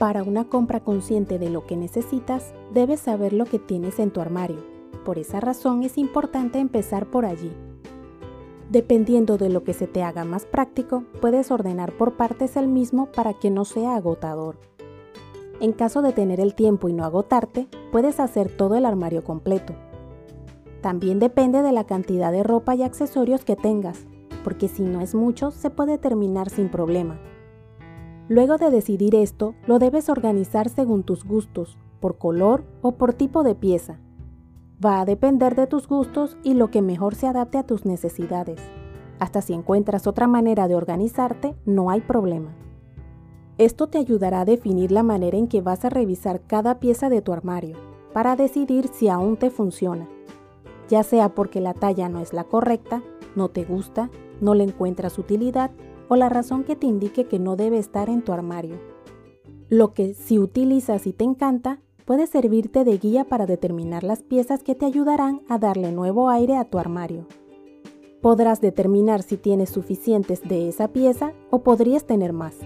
Para una compra consciente de lo que necesitas, debes saber lo que tienes en tu armario. Por esa razón es importante empezar por allí. Dependiendo de lo que se te haga más práctico, puedes ordenar por partes el mismo para que no sea agotador. En caso de tener el tiempo y no agotarte, puedes hacer todo el armario completo. También depende de la cantidad de ropa y accesorios que tengas, porque si no es mucho, se puede terminar sin problema. Luego de decidir esto, lo debes organizar según tus gustos, por color o por tipo de pieza. Va a depender de tus gustos y lo que mejor se adapte a tus necesidades. Hasta si encuentras otra manera de organizarte, no hay problema. Esto te ayudará a definir la manera en que vas a revisar cada pieza de tu armario, para decidir si aún te funciona. Ya sea porque la talla no es la correcta, no te gusta, no le encuentras utilidad o la razón que te indique que no debe estar en tu armario. Lo que si utilizas y te encanta, puede servirte de guía para determinar las piezas que te ayudarán a darle nuevo aire a tu armario. Podrás determinar si tienes suficientes de esa pieza o podrías tener más.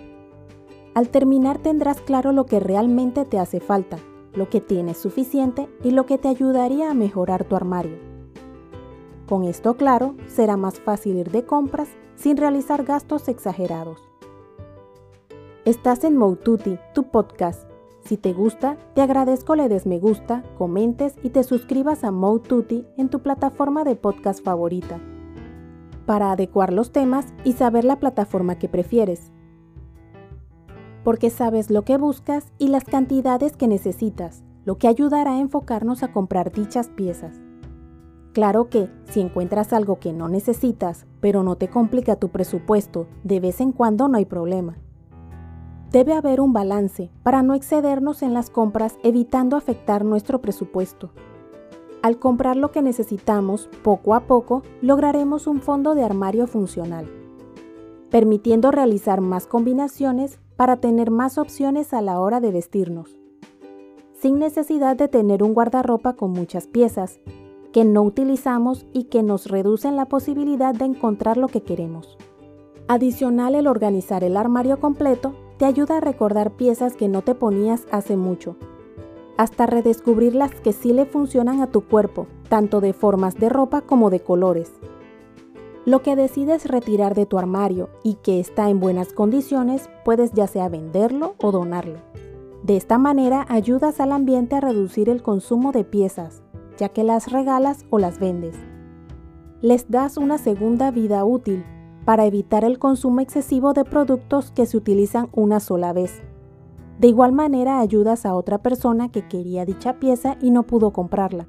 Al terminar tendrás claro lo que realmente te hace falta, lo que tienes suficiente y lo que te ayudaría a mejorar tu armario. Con esto claro, será más fácil ir de compras sin realizar gastos exagerados. Estás en Moututi, tu podcast. Si te gusta, te agradezco le des me gusta, comentes y te suscribas a Moututi en tu plataforma de podcast favorita para adecuar los temas y saber la plataforma que prefieres. Porque sabes lo que buscas y las cantidades que necesitas, lo que ayudará a enfocarnos a comprar dichas piezas. Claro que, si encuentras algo que no necesitas, pero no te complica tu presupuesto, de vez en cuando no hay problema. Debe haber un balance para no excedernos en las compras evitando afectar nuestro presupuesto. Al comprar lo que necesitamos, poco a poco lograremos un fondo de armario funcional, permitiendo realizar más combinaciones para tener más opciones a la hora de vestirnos, sin necesidad de tener un guardarropa con muchas piezas, que no utilizamos y que nos reducen la posibilidad de encontrar lo que queremos. Adicional, el organizar el armario completo te ayuda a recordar piezas que no te ponías hace mucho, hasta redescubrir las que sí le funcionan a tu cuerpo, tanto de formas de ropa como de colores. Lo que decides retirar de tu armario y que está en buenas condiciones, puedes ya sea venderlo o donarlo. De esta manera ayudas al ambiente a reducir el consumo de piezas, ya que las regalas o las vendes. Les das una segunda vida útil para evitar el consumo excesivo de productos que se utilizan una sola vez. De igual manera ayudas a otra persona que quería dicha pieza y no pudo comprarla.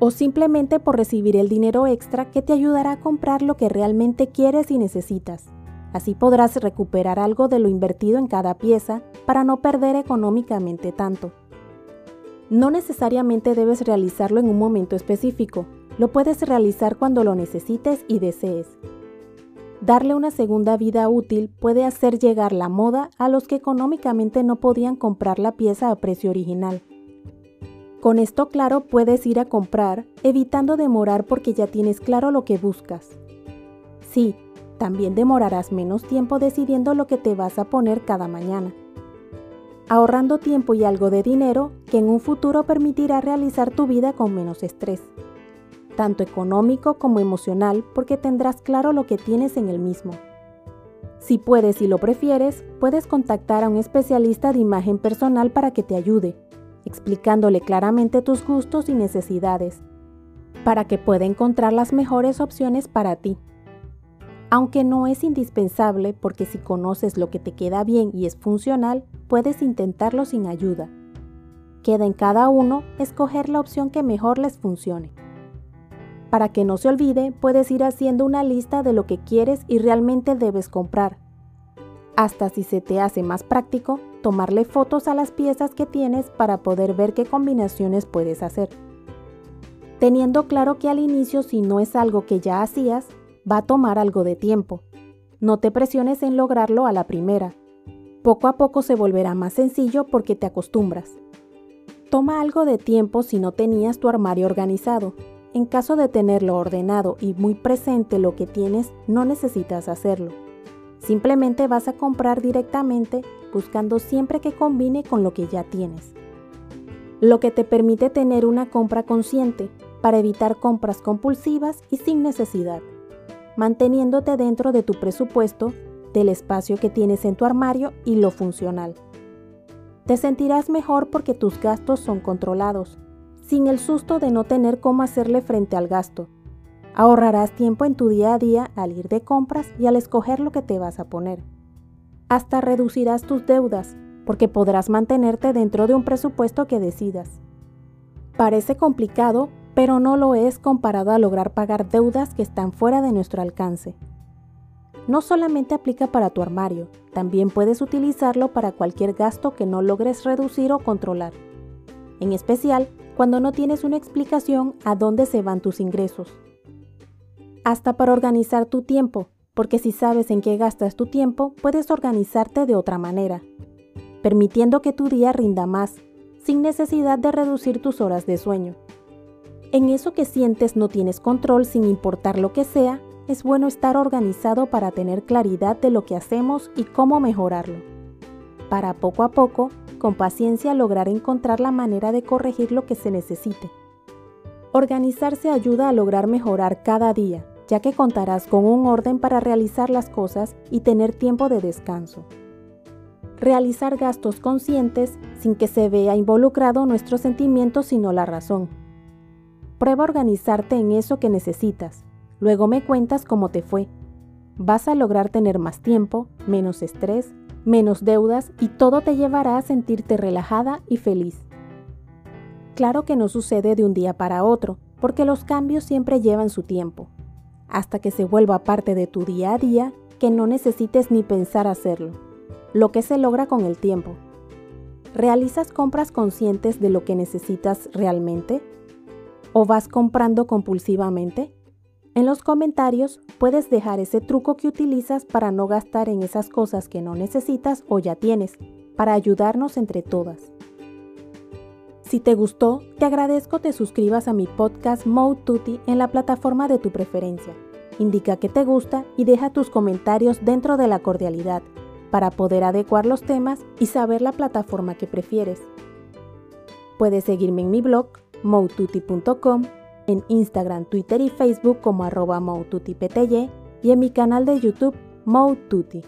O simplemente por recibir el dinero extra que te ayudará a comprar lo que realmente quieres y necesitas. Así podrás recuperar algo de lo invertido en cada pieza para no perder económicamente tanto. No necesariamente debes realizarlo en un momento específico, lo puedes realizar cuando lo necesites y desees. Darle una segunda vida útil puede hacer llegar la moda a los que económicamente no podían comprar la pieza a precio original. Con esto claro puedes ir a comprar, evitando demorar porque ya tienes claro lo que buscas. Sí, también demorarás menos tiempo decidiendo lo que te vas a poner cada mañana ahorrando tiempo y algo de dinero que en un futuro permitirá realizar tu vida con menos estrés, tanto económico como emocional porque tendrás claro lo que tienes en el mismo. Si puedes y lo prefieres, puedes contactar a un especialista de imagen personal para que te ayude, explicándole claramente tus gustos y necesidades, para que pueda encontrar las mejores opciones para ti. Aunque no es indispensable porque si conoces lo que te queda bien y es funcional, puedes intentarlo sin ayuda. Queda en cada uno escoger la opción que mejor les funcione. Para que no se olvide, puedes ir haciendo una lista de lo que quieres y realmente debes comprar. Hasta si se te hace más práctico, tomarle fotos a las piezas que tienes para poder ver qué combinaciones puedes hacer. Teniendo claro que al inicio si no es algo que ya hacías, va a tomar algo de tiempo. No te presiones en lograrlo a la primera. Poco a poco se volverá más sencillo porque te acostumbras. Toma algo de tiempo si no tenías tu armario organizado. En caso de tenerlo ordenado y muy presente lo que tienes, no necesitas hacerlo. Simplemente vas a comprar directamente buscando siempre que combine con lo que ya tienes. Lo que te permite tener una compra consciente para evitar compras compulsivas y sin necesidad, manteniéndote dentro de tu presupuesto, del espacio que tienes en tu armario y lo funcional. Te sentirás mejor porque tus gastos son controlados, sin el susto de no tener cómo hacerle frente al gasto. Ahorrarás tiempo en tu día a día al ir de compras y al escoger lo que te vas a poner. Hasta reducirás tus deudas porque podrás mantenerte dentro de un presupuesto que decidas. Parece complicado, pero no lo es comparado a lograr pagar deudas que están fuera de nuestro alcance. No solamente aplica para tu armario, también puedes utilizarlo para cualquier gasto que no logres reducir o controlar, en especial cuando no tienes una explicación a dónde se van tus ingresos. Hasta para organizar tu tiempo, porque si sabes en qué gastas tu tiempo, puedes organizarte de otra manera, permitiendo que tu día rinda más, sin necesidad de reducir tus horas de sueño. En eso que sientes no tienes control sin importar lo que sea, es bueno estar organizado para tener claridad de lo que hacemos y cómo mejorarlo. Para poco a poco, con paciencia lograr encontrar la manera de corregir lo que se necesite. Organizarse ayuda a lograr mejorar cada día, ya que contarás con un orden para realizar las cosas y tener tiempo de descanso. Realizar gastos conscientes sin que se vea involucrado nuestros sentimientos sino la razón Prueba a organizarte en eso que necesitas. Luego me cuentas cómo te fue. Vas a lograr tener más tiempo, menos estrés, menos deudas y todo te llevará a sentirte relajada y feliz. Claro que no sucede de un día para otro, porque los cambios siempre llevan su tiempo, hasta que se vuelva parte de tu día a día que no necesites ni pensar hacerlo, lo que se logra con el tiempo. ¿Realizas compras conscientes de lo que necesitas realmente? ¿O vas comprando compulsivamente? En los comentarios puedes dejar ese truco que utilizas para no gastar en esas cosas que no necesitas o ya tienes, para ayudarnos entre todas. Si te gustó, te agradezco te suscribas a mi podcast Mode Tutti en la plataforma de tu preferencia. Indica que te gusta y deja tus comentarios dentro de la cordialidad para poder adecuar los temas y saber la plataforma que prefieres. Puedes seguirme en mi blog moututi.com, en Instagram, Twitter y Facebook como arroba y en mi canal de YouTube Moututi.